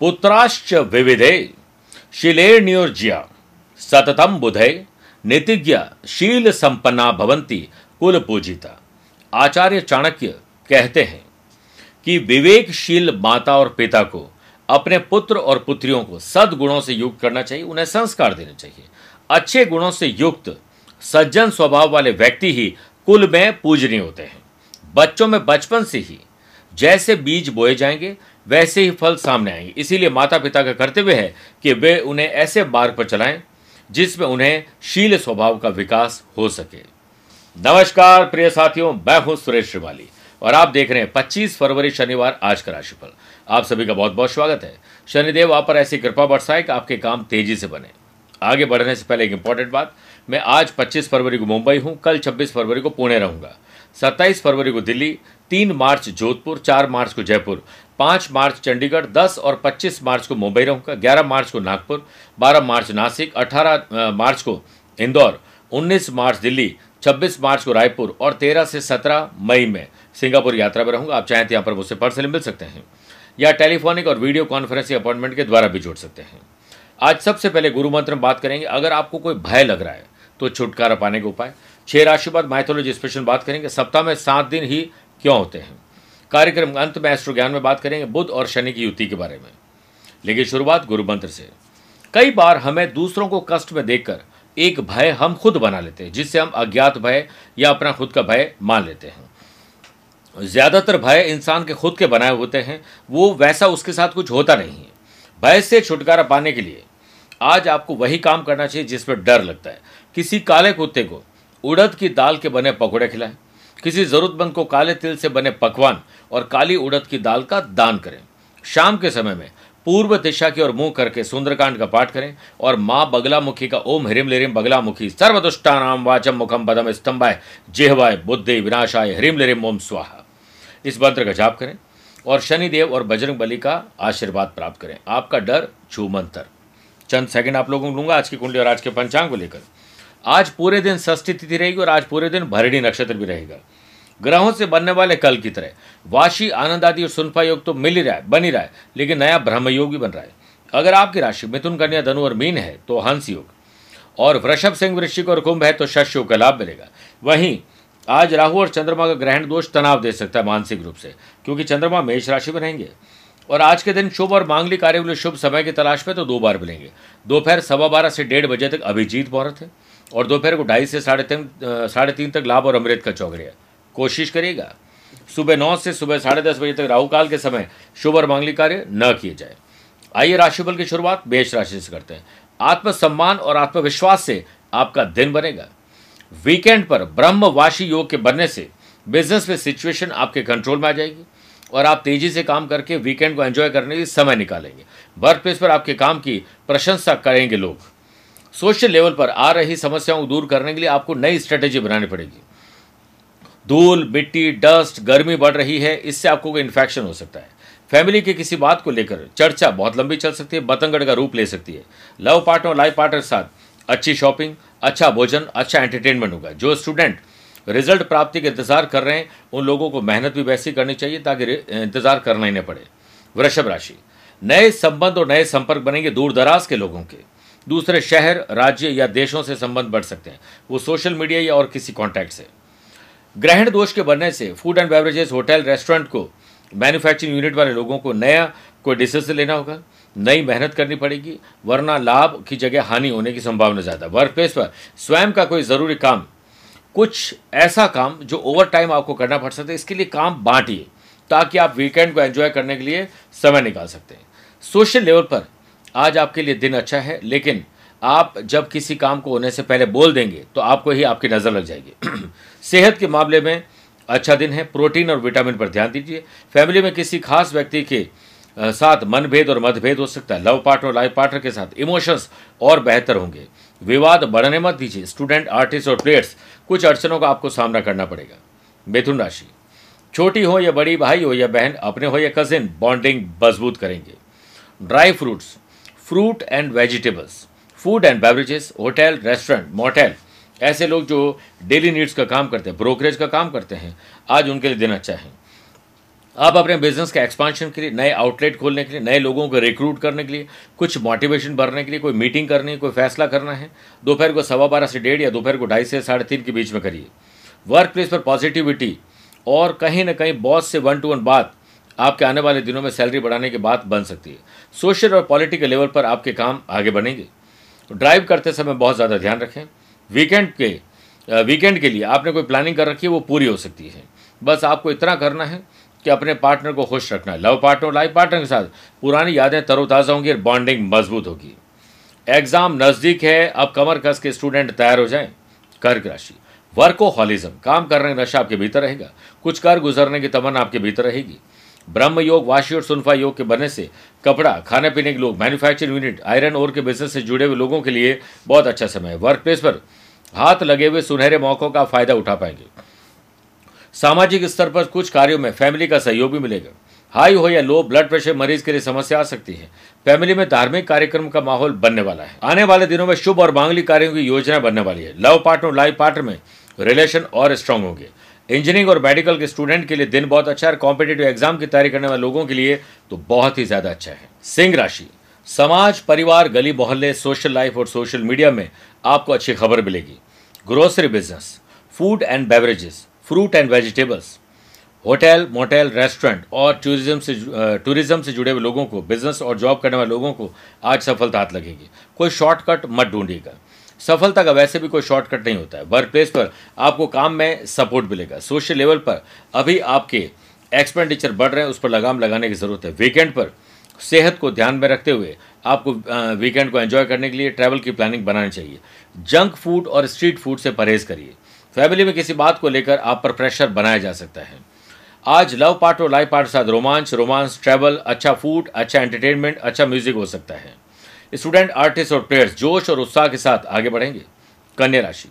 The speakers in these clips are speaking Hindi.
पुत्राश्च विविधे, शिलेर्नियोज्या, सततम बुधे, नीतिज्ञ शील संपन्ना भवंती कुल पूजिता आचार्य चाणक्य कहते हैं कि विवेकशील माता और पिता को, अपने पुत्र और पुत्रियों को सदगुणों से युक्त करना चाहिए, उन्हें संस्कार देने चाहिए। अच्छे गुणों से युक्त, सज्जन स्वभाव वाले व्यक्ति ही कुल में पूजनीय होते हैं। बच्चों में बचपन से ही, जैसे बीज बोए जाएँगे वैसे ही फल सामने आएँगे। इसीलिए माता पिता का कर्तव्य है कि वे उन्हें ऐसे मार्ग पर चलाएँ, जिसमें उन्हें शील स्वभाव का विकास हो सके। नमस्कार, प्रिय साथियों, मैं हूँ सुरेश श्रिवाली, और आप देख रहे हैं 25 फरवरी शनिवार आज का राशिफल। आप सभी का बहुत बहुत स्वागत है। शनिदेव, आप पर ऐसी कृपा बरसाए कि आपके काम तेज़ी से बने। आगे बढ़ने से पहले एक इंपॉर्टेंट बात, मैं आज 25 फरवरी को मुंबई हूँ, कल 26 फरवरी को पुणे रहूँगा। 27 फरवरी को दिल्ली 3 मार्च जोधपुर 4 मार्च को जयपुर 5 मार्च चंडीगढ़ 10 और 25 मार्च को मुंबई रहूँगा 11 मार्च को नागपुर 12 मार्च नासिक 18 मार्च को इंदौर 19 मार्च दिल्ली 26 मार्च को रायपुर और 13 से 17 मई में सिंगापुर यात्रा पर रहूँगा। आप चाहें तो यहाँ पर मुझसे पर्सनली मिल सकते हैं या टेलीफोनिक और वीडियो कॉन्फ्रेंसिंग अपॉइंटमेंट के द्वारा भी जुड़ सकते हैं। आज सबसे पहले गुरु मंत्र में बात करेंगे। अगर आपको कोई भय लग रहा है तो छुटकारा पाने के उपाय। छह राशि बाद माइथोलॉजी स्पेशल बात करेंगे। सप्ताह में सात दिन ही क्यों होते हैं? कार्यक्रम अंत में एस्ट्रो ज्ञान में बात करेंगे बुद्ध और शनि की युति के बारे में। लेकिन शुरुआत गुरु मंत्र से। कई बार हमें दूसरों को कष्ट में देखकर एक भय हम खुद बना लेते हैं, जिससे हम अज्ञात भय या अपना खुद का भय मान लेते हैं। ज़्यादातर भय इंसान के खुद के बनाए होते हैं, वो वैसा उसके साथ कुछ होता नहीं है। भय से छुटकारा पाने के लिए आज आपको वही काम करना चाहिए जिसमें डर लगता है। किसी काले कुत्ते को उड़द की दाल के बने पकौड़े खिलाएँ। किसी जरूरतमंद को काले तिल से बने पकवान और काली उड़द की दाल का दान करें। शाम के समय में पूर्व दिशा की ओर मुँह करके सुंदरकांड का पाठ करें और माँ बगलामुखी का ओम हरिम लिरिम बगलामुखी सर्वदुष्टानाम वाचम मुखम पदम स्तंभाय जेहवाय बुद्धि विनाशाय हरिम लिरिम ओम स्वाहा। इस मंत्र का जाप करें और शनिदेव और बजरंग बली का आशीर्वाद प्राप्त करें। आपका डर छू मंत्र। चंद सेकंड आप लोगों को लूँगा आज की कुंडली और आज के पंचांग को लेकर। आज पूरे दिन षष्ठी तिथि रहेगी और आज पूरे दिन भरणी नक्षत्र भी रहेगा। ग्रहों से बनने वाले कल की तरह। वाशी, आनंद आदि और सुनफा योग तो मिल ही रहा है, बन ही रहा है, लेकिन नया ब्रह्म योग भी बन रहा है। अगर आपकी राशि मिथुन, कन्या, धनु और मीन है तो हंस योग। और वृषभ, सिंह, वृश्चिक और कुंभ है तो शश योग का लाभ मिलेगा। वहीं आज राहु और चंद्रमा का ग्रहण दोष तनाव दे सकता है मानसिक रूप से, क्योंकि चंद्रमा मेष राशि में रहेंगे। और आज के दिन शुभ और मांगलिक कार्य के लिए शुभ समय की तलाश में तो दो बार मिलेंगे। दोपहर सवा बारह से डेढ़ बजे तक अभिजीत मुहूर्त है। और दोपहर को ढाई से साढ़े तीन साढ़े तीन तक लाभ और अमृत का चौकड़िया कोशिश करिएगा, सुबह नौ से सुबह साढ़े दस बजे तक राहु काल के समय शुभ और मांगलिक कार्य न किए जाए। आइए राशिफल की शुरुआत मेष राशि से करते हैं। आत्मसम्मान और आत्मविश्वास से आपका दिन बनेगा। वीकेंड पर ब्रह्मवाशी योग के बनने से बिज़नेस में सिचुएशन आपके कंट्रोल में आ जाएगी और आप तेज़ी से काम करके वीकेंड को एंजॉय करने के समय निकालेंगे। वर्क प्लेस पर आपके काम की प्रशंसा करेंगे लोग। सोशल लेवल पर आ रही समस्याओं को दूर करने के लिए आपको नई स्ट्रेटेजी बनानी पड़ेगी। धूल, मिट्टी डस्ट गर्मी बढ़ रही है, इससे आपको कोई इन्फेक्शन हो सकता है। फैमिली की किसी बात को लेकर चर्चा बहुत लंबी चल सकती है, बतंगड़ का रूप ले सकती है। लव पार्टनर और लाइफ पार्टनर के साथ, अच्छी शॉपिंग अच्छा भोजन अच्छा एंटरटेनमेंट होगा। जो स्टूडेंट रिज़ल्ट प्राप्ति के इंतज़ार कर रहे हैं, उन लोगों को मेहनत भी वैसी करनी चाहिए ताकि इंतज़ार करना ही न पड़े। वृषभ राशि, नए संबंध और नए संपर्क बनेंगे दूर दराज के लोगों के। दूसरे शहर, राज्य या देशों से संबंध बढ़ सकते हैं। वो सोशल मीडिया या और किसी कॉन्टैक्ट से। ग्रहण दोष के बनने से food and beverages hotel restaurant को मैन्युफैक्चरिंग यूनिट वाले लोगों को नया कोई डिसीज़न लेना होगा। नई मेहनत करनी पड़ेगी, वरना लाभ की जगह हानि होने की संभावना ज़्यादा। वर्क प्लेस पर स्वयं का कोई ज़रूरी काम, कुछ ऐसा काम जो ओवर टाइम आपको करना पड़ सकता है, इसके लिए काम बांटिए, ताकि आप वीकेंड को एंजॉय करने के लिए समय निकाल सकते हैं। सोशल लेवल पर आज आपके लिए दिन अच्छा है, लेकिन आप जब किसी काम को होने से पहले बोल देंगे तो आपको ही आपकी नज़र लग जाएगी। सेहत के मामले में अच्छा दिन है, प्रोटीन और विटामिन पर ध्यान दीजिए। फैमिली में किसी खास व्यक्ति के साथ मनभेद और मतभेद हो सकता है। लव पार्टनर लाइफ पार्टनर के साथ इमोशंस और बेहतर होंगे। विवाद बढ़ने मत दीजिए। स्टूडेंट, आर्टिस्ट और प्लेयर्स, कुछ अड़चनों का आपको सामना करना पड़ेगा। मिथुन राशि। छोटी हो या बड़ी, भाई हो या बहन, अपने हो या कजिन, बॉन्डिंग मज़बूत करेंगे। Dry fruits. Fruit and vegetables food and beverages hotel restaurant motel ऐसे लोग जो डेली नीड्स का काम करते हैं ब्रोकरेज का काम करते हैं, आज उनके लिए दिन अच्छा है। आप अपने बिज़नेस के एक्सपांशन के लिए, नए आउटलेट खोलने के लिए, नए लोगों को रिक्रूट करने के लिए, कुछ मोटिवेशन भरने के लिए, कोई मीटिंग करनी है, कोई फैसला करना है, दोपहर को सवा बारह से डेढ़ या दोपहर को ढाई से साढ़े तीन के बीच में करिए। वर्क प्लेस पर पॉजिटिविटी और कहीं ना कहीं बॉस से वन टू वन बात आपके आने वाले दिनों में सैलरी बढ़ाने की बात बन सकती है। सोशल और पॉलिटिकल लेवल पर आपके काम आगे बढ़ेंगे। ड्राइव करते समय बहुत ज़्यादा ध्यान रखें। वीकेंड के वीकेंड के लिए आपने कोई प्लानिंग कर रखी है, वो पूरी हो सकती है। बस आपको इतना करना है कि अपने पार्टनर को खुश रखना है। लव पार्टनर और लाइफ पार्टनर के साथ पुरानी यादें तरोताज़ा होंगी और बॉन्डिंग मज़बूत होगी। एग्ज़ाम नज़दीक है, अब कमर कस के स्टूडेंट तैयार हो जाएँ। कर्क राशि, वर्कोहॉलिज्म, काम करने का नशा आपके भीतर रहेगा। कुछ कर गुजरने की तमन्ना आपके भीतर रहेगी। ब्रह्म योग वाशी और सुनफा योग के बनने से कपड़ा खाने पीने के लोग मैन्युफैक्चरिंग यूनिट आयरन और के बिज़नेस से जुड़े हुए लोगों के लिए बहुत अच्छा समय है। वर्क प्लेस पर हाथ लगे हुए सुनहरे मौक़ों का फ़ायदा उठा पाएँगे। सामाजिक स्तर पर कुछ कार्यों में फैमिली का सहयोग भी मिलेगा। हाई हो या लो ब्लड प्रेशर मरीज़ के लिए समस्या आ सकती है। फैमिली में धार्मिक कार्यक्रम का माहौल बनने वाला है। आने वाले दिनों में शुभ और मांगलिक कार्यों की योजना बनने वाली है। लव पार्टनर लाइफ पार्टनर में रिलेशन और स्ट्रांग होंगे। इंजीनियरिंग और मेडिकल के स्टूडेंट के लिए दिन बहुत अच्छा है कॉम्पिटेटिव एग्ज़ाम की तैयारी करने वाले लोगों के लिए तो बहुत ही ज़्यादा अच्छा है। सिंह राशि, समाज, परिवार, गली, मोहल्ले सोशल लाइफ और सोशल मीडिया में आपको अच्छी खबर मिलेगी। Grocery business food and beverages fruit and vegetables hotel motel restaurant और टूरिज़्म से टूरिज़्म से जुड़े हुए लोगों को बिज़नेस और जॉब करने वाले लोगों को आज सफलता हाथ लगेगी। कोई शॉर्टकट मत ढूंढिएगा। सफलता का वैसे भी कोई शॉर्टकट नहीं होता है। वर्क प्लेस पर आपको काम में सपोर्ट मिलेगा। सोशल लेवल पर अभी आपके एक्सपेंडिचर बढ़ रहे हैं, उस पर लगाम लगाने की ज़रूरत है। वीकेंड पर सेहत को ध्यान में रखते हुए आपको वीकेंड को एंजॉय करने के लिए ट्रैवल की प्लानिंग बनानी चाहिए। जंक फ़ूड और स्ट्रीट फ़ूड से परहेज करिए। फैमिली में किसी बात को लेकर आप पर प्रेशर बनाया जा सकता है। आज लव पार्ट और लाइफ पार्ट के साथ रोमांच रोमांस ट्रैवल अच्छा फ़ूड अच्छा एंटरटेनमेंट अच्छा म्यूज़िक हो सकता है। स्टूडेंट, आर्टिस्ट और प्लेयर्स जोश और उत्साह के साथ आगे बढ़ेंगे। कन्या राशि।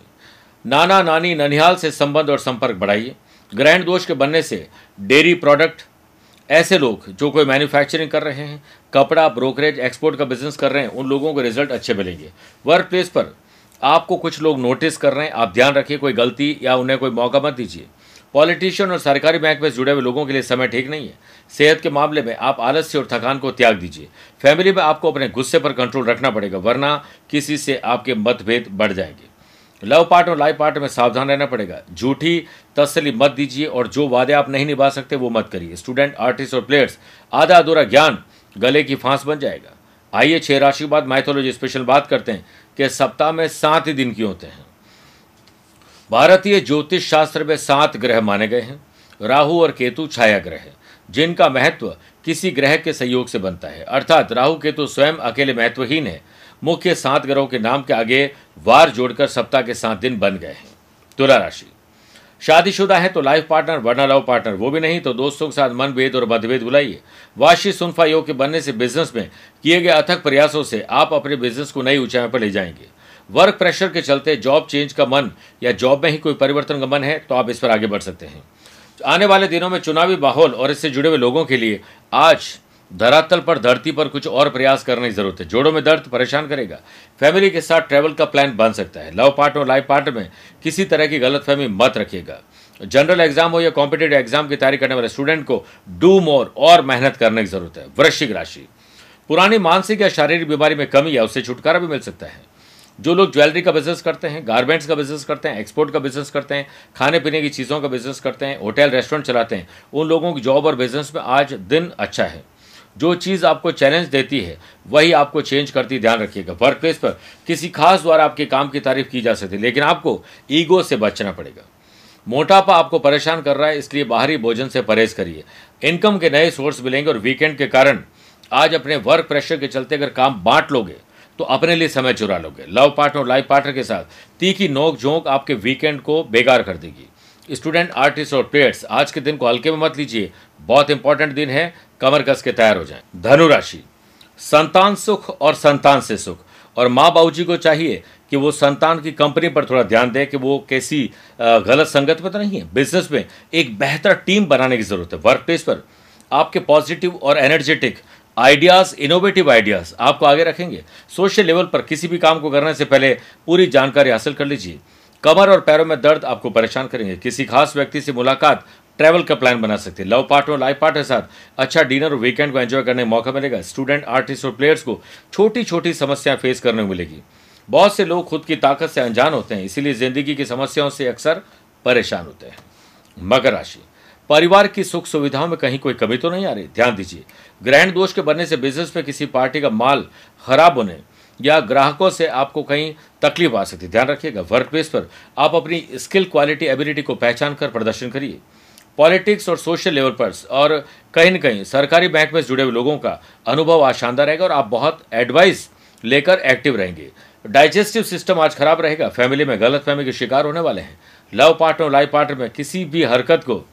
नाना, नानी, ननिहाल से संबंध और संपर्क बढ़ाइए। ग्रहण दोष के बनने से डेयरी प्रोडक्ट, ऐसे लोग जो कोई मैन्युफैक्चरिंग कर रहे हैं, कपड़ा, ब्रोकरेज एक्सपोर्ट का बिज़नेस कर रहे हैं, उन लोगों को रिज़ल्ट अच्छे मिलेंगे। वर्क प्लेस पर आपको कुछ लोग नोटिस कर रहे हैं, आप ध्यान रखिए, कोई गलती या उन्हें कोई मौका मत दीजिए। पॉलिटिशियन और सरकारी बैंक में जुड़े हुए लोगों के लिए समय ठीक नहीं है। सेहत के मामले में आप आलस्य और थकान को त्याग दीजिए। फैमिली में आपको अपने गुस्से पर कंट्रोल रखना पड़ेगा, वरना किसी से आपके मतभेद बढ़ जाएँगे। लव पार्ट और लाइफ पार्ट में सावधान रहना पड़ेगा। झूठी तसली मत दीजिए और जो वादे आप नहीं निभा सकते, वो मत करिए। स्टूडेंट, आर्टिस्ट और प्लेयर्स, आधा अधूरा ज्ञान गले की फांस बन जाएगा। आइए छह राशि के बाद माइथोलॉजी स्पेशल बात करते हैं कि सप्ताह में सात ही दिन क्यों होते हैं? भारतीय ज्योतिष शास्त्र में सात ग्रह माने गए हैं, राहु और केतु छाया ग्रह जिनका महत्व किसी ग्रह के सहयोग से बनता है। अर्थात राहु केतु स्वयं अकेले महत्वहीन है। मुख्य सात ग्रहों के नाम के आगे वार जोड़कर सप्ताह के सात दिन बन गए हैं। तुला राशि। शादीशुदा है तो लाइफ पार्टनर, वरना लव पार्टनर, वो भी नहीं तो दोस्तों के साथ मनभेद और मतभेद बुलाइए। वाशी सुनफा योग के बनने से बिज़नेस में किए गए अथक प्रयासों से आप अपने बिज़नेस को नई ऊंचाई पर ले जाएँगे। वर्क प्रेशर के चलते जॉब चेंज का मन या जॉब में ही कोई परिवर्तन का मन है तो आप इस पर आगे बढ़ सकते हैं। आने वाले दिनों में चुनावी माहौल और इससे जुड़े हुए लोगों के लिए आज धरातल पर धरती पर कुछ और प्रयास करने की ज़रूरत है। जोड़ों में दर्द परेशान करेगा। फैमिली के साथ ट्रैवल का प्लान बन सकता है। लव पार्ट और लाइफ पार्ट में किसी तरह की गलतफहमी मत रखिएगा। जनरल एग्ज़ाम हो या कॉम्पिटेटिव एग्ज़ाम की तैयारी करने वाले स्टूडेंट को डू मोर और मेहनत करने की ज़रूरत है। वृश्चिक राशि। पुरानी मानसिक या शारीरिक बीमारी में कमी या उससे छुटकारा भी मिल सकता है। जो लोग ज्वेलरी का बिज़नेस करते हैं गारमेंट्स का बिज़नेस करते हैं एक्सपोर्ट का बिज़नेस करते हैं खाने पीने की चीज़ों का बिज़नेस करते हैं होटल रेस्टोरेंट चलाते हैं, उन लोगों की जॉब और बिज़नेस में आज दिन अच्छा है। जो चीज़ आपको चैलेंज देती है, वही आपको चेंज करती, ध्यान रखिएगा। वर्क प्लेस पर किसी खास द्वारा आपके काम की तारीफ़ की जा सकती है, लेकिन आपको ईगो से बचना पड़ेगा। मोटापा आपको परेशान कर रहा है, इसलिए बाहरी भोजन से परहेज करिए। इनकम के नए सोर्स मिलेंगे और वीकेंड के कारण आज अपने वर्क प्रेशर के चलते अगर काम बांट लोगे तो अपने लिए समय चुरा लोगे। लव पार्टनर लाइफ पार्टनर के साथ तीखी नोक झोंक आपके वीकेंड को बेकार कर देगी। स्टूडेंट आर्टिस्ट और प्लेयर्स आज के दिन को हल्के में मत लीजिए। बहुत इंपॉर्टेंट दिन है। कमर कस के तैयार हो जाए। धनुराशि संतान सुख और संतान से सुख। और माँ बाबू जी को चाहिए कि वो संतान की कंपनी पर थोड़ा ध्यान दें कि वो कैसी गलत संगत में तो नहीं है। बिज़नेस में एक बेहतर टीम बनाने की ज़रूरत है। वर्क प्लेस पर आपके पॉजिटिव और एनर्जेटिक आइडियाज़ इनोवेटिव आइडियाज़ आपको आगे रखेंगे। सोशल लेवल पर किसी भी काम को करने से पहले पूरी जानकारी हासिल कर लीजिए। कमर और पैरों में दर्द आपको परेशान करेंगे। किसी खास व्यक्ति से मुलाकात ट्रैवल का प्लान बना सकते हैं। लव पार्टनर लाइफ पार्टनर के साथ अच्छा डिनर और वीकेंड को एंजॉय करने का मौका मिलेगा। स्टूडेंट आर्टिस्ट और प्लेयर्स को छोटी छोटी समस्याएँ फेस करने को मिलेगी। बहुत से लोग खुद की ताकत से अनजान होते हैं, इसीलिए ज़िंदगी की समस्याओं से अक्सर परेशान होते हैं। मकर राशि। परिवार की सुख सुविधाओं में कहीं कोई कमी तो नहीं आ रही? ध्यान दीजिए। ग्रहण दोष के बनने से बिज़नेस में किसी पार्टी का माल खराब होने या ग्राहकों से आपको कहीं तकलीफ़ आ सकती है। ध्यान रखिएगा वर्क प्लेस पर आप अपनी स्किल क्वालिटी एबिलिटी को पहचान कर प्रदर्शन करिए। पॉलिटिक्स और सोशल लेवल पर और कहीं न कहीं सरकारी बैंक में जुड़े हुए लोगों का अनुभव आज शानदार रहेगा और आप बहुत एडवाइस लेकर एक्टिव रहेंगे। डाइजेस्टिव सिस्टम आज खराब रहेगा। फैमिली में गलत फहमी के शिकार होने वाले हैं। लव पार्टनर लाइफ पार्टनर में किसी भी हरकत को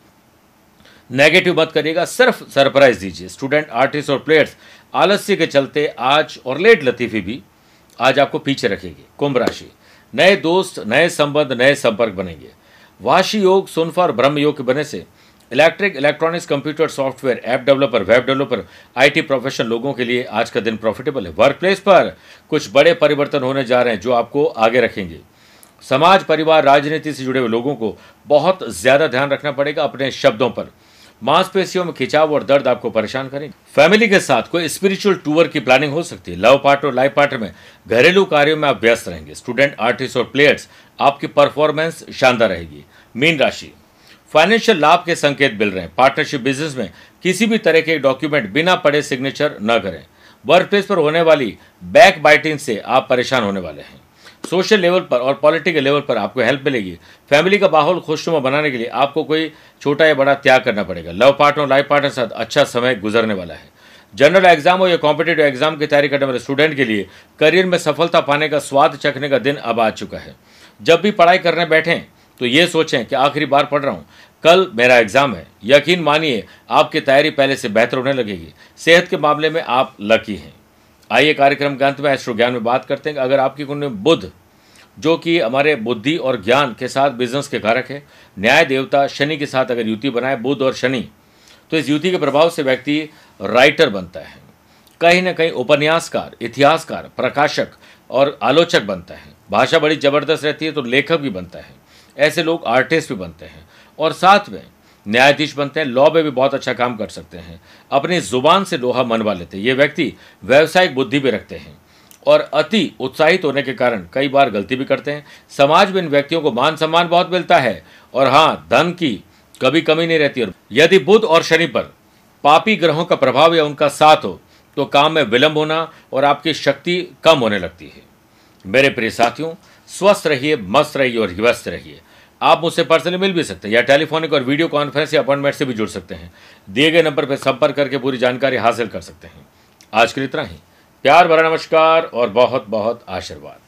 नेगेटिव मत करिएगा, सिर्फ़ सरप्राइज़ दीजिए। स्टूडेंट, आर्टिस्ट और प्लेयर्स, आलस्य के चलते आज और लेट लतीफी भी आज आपको पीछे रखेगी। कुंभ राशि। नए दोस्त, नए संबंध, नए संपर्क बनेंगे। वाशी योग सुनफा और ब्रह्म योग के बने से electric, electronics, computer, software, app developer, web developer, IT profession लोगों के लिए आज का दिन प्रॉफिटेबल है। वर्क प्लेस पर कुछ बड़े परिवर्तन होने जा रहे हैं जो आपको आगे रखेंगे। समाज, परिवार, राजनीति से जुड़े हुए लोगों को बहुत ज़्यादा ध्यान रखना पड़ेगा अपने शब्दों पर। मांसपेशियों में खिंचाव और दर्द आपको परेशान करेंगे। फैमिली के साथ कोई स्पिरिचुअल टूर की प्लानिंग हो सकती है। लव पार्ट और लाइफ पार्टनर में घरेलू कार्यों में आप व्यस्त रहेंगे। स्टूडेंट आर्टिस्ट और प्लेयर्स आपकी परफॉर्मेंस शानदार रहेगी। मीन राशि। फाइनेंशियल लाभ के संकेत मिल रहे हैं। पार्टनरशिप बिज़नेस में किसी भी तरह के डॉक्यूमेंट बिना पढ़े सिग्नेचर न करें। वर्क प्लेस पर होने वाली बैक बाइटिंग से आप परेशान होने वाले हैं। सोशल लेवल पर और पॉलिटिकल लेवल पर आपको हेल्प मिलेगी। फैमिली का माहौल खुशनुमा बनाने के लिए आपको कोई छोटा या बड़ा त्याग करना पड़ेगा। लव पार्टनर और लाइफ पार्टनर साथ अच्छा समय गुजरने वाला है। जनरल एग्ज़ाम हो या कॉम्पिटेटिव एग्ज़ाम की तैयारी करने वाले स्टूडेंट के लिए करियर में सफलता पाने का स्वाद चखने का दिन अब आ चुका है। जब भी पढ़ाई करने बैठें तो ये सोचें कि आखिरी बार पढ़ रहा हूँ। कल मेरा एग्ज़ाम है। यकीन मानिए, आपकी तैयारी पहले से बेहतर होने लगेगी। सेहत के मामले में आप लकी हैं। आइए कार्यक्रम के अंत में एस्ट्रो ज्ञान में बात करते हैं अगर आपकी कुंडली में बुध जो कि हमारे बुद्धि और ज्ञान के साथ बिज़नेस के कारक है, न्याय देवता शनि के साथ अगर युति बनाए, बुद्ध और शनि तो इस युति के प्रभाव से व्यक्ति राइटर बनता है। कहीं ना कहीं उपन्यासकार, इतिहासकार, प्रकाशक और आलोचक बनता है। भाषा बड़ी ज़बरदस्त रहती है तो लेखक भी बनता है। ऐसे लोग आर्टिस्ट भी बनते हैं। और साथ में न्यायाधीश बनते हैं, लॉ में भी बहुत अच्छा काम कर सकते हैं। अपनी ज़ुबान से लोहा मनवा लेते हैं। ये व्यक्ति व्यावसायिक बुद्धि भी रखते हैं और अति उत्साहित होने के कारण कई बार गलती भी करते हैं। समाज में इन व्यक्तियों को मान सम्मान बहुत मिलता है और हाँ धन की कभी कमी नहीं रहती और यदि बुध और शनि पर पापी ग्रहों का प्रभाव या उनका साथ हो तो काम में विलंब होना और आपकी शक्ति कम होने लगती है। मेरे प्रिय साथियों, स्वस्थ रहिए, मस्त रहिए और व्यस्त रहिए। आप मुझसे पर्सनली मिल भी सकते हैं, या टेलीफोनिक और वीडियो कॉन्फ्रेंस या अपॉइंटमेंट से भी जुड़ सकते हैं। दिए गए नंबर पर संपर्क करके पूरी जानकारी हासिल कर सकते हैं। आज के लिए इतना ही। प्यार भरा नमस्कार और बहुत बहुत आशीर्वाद।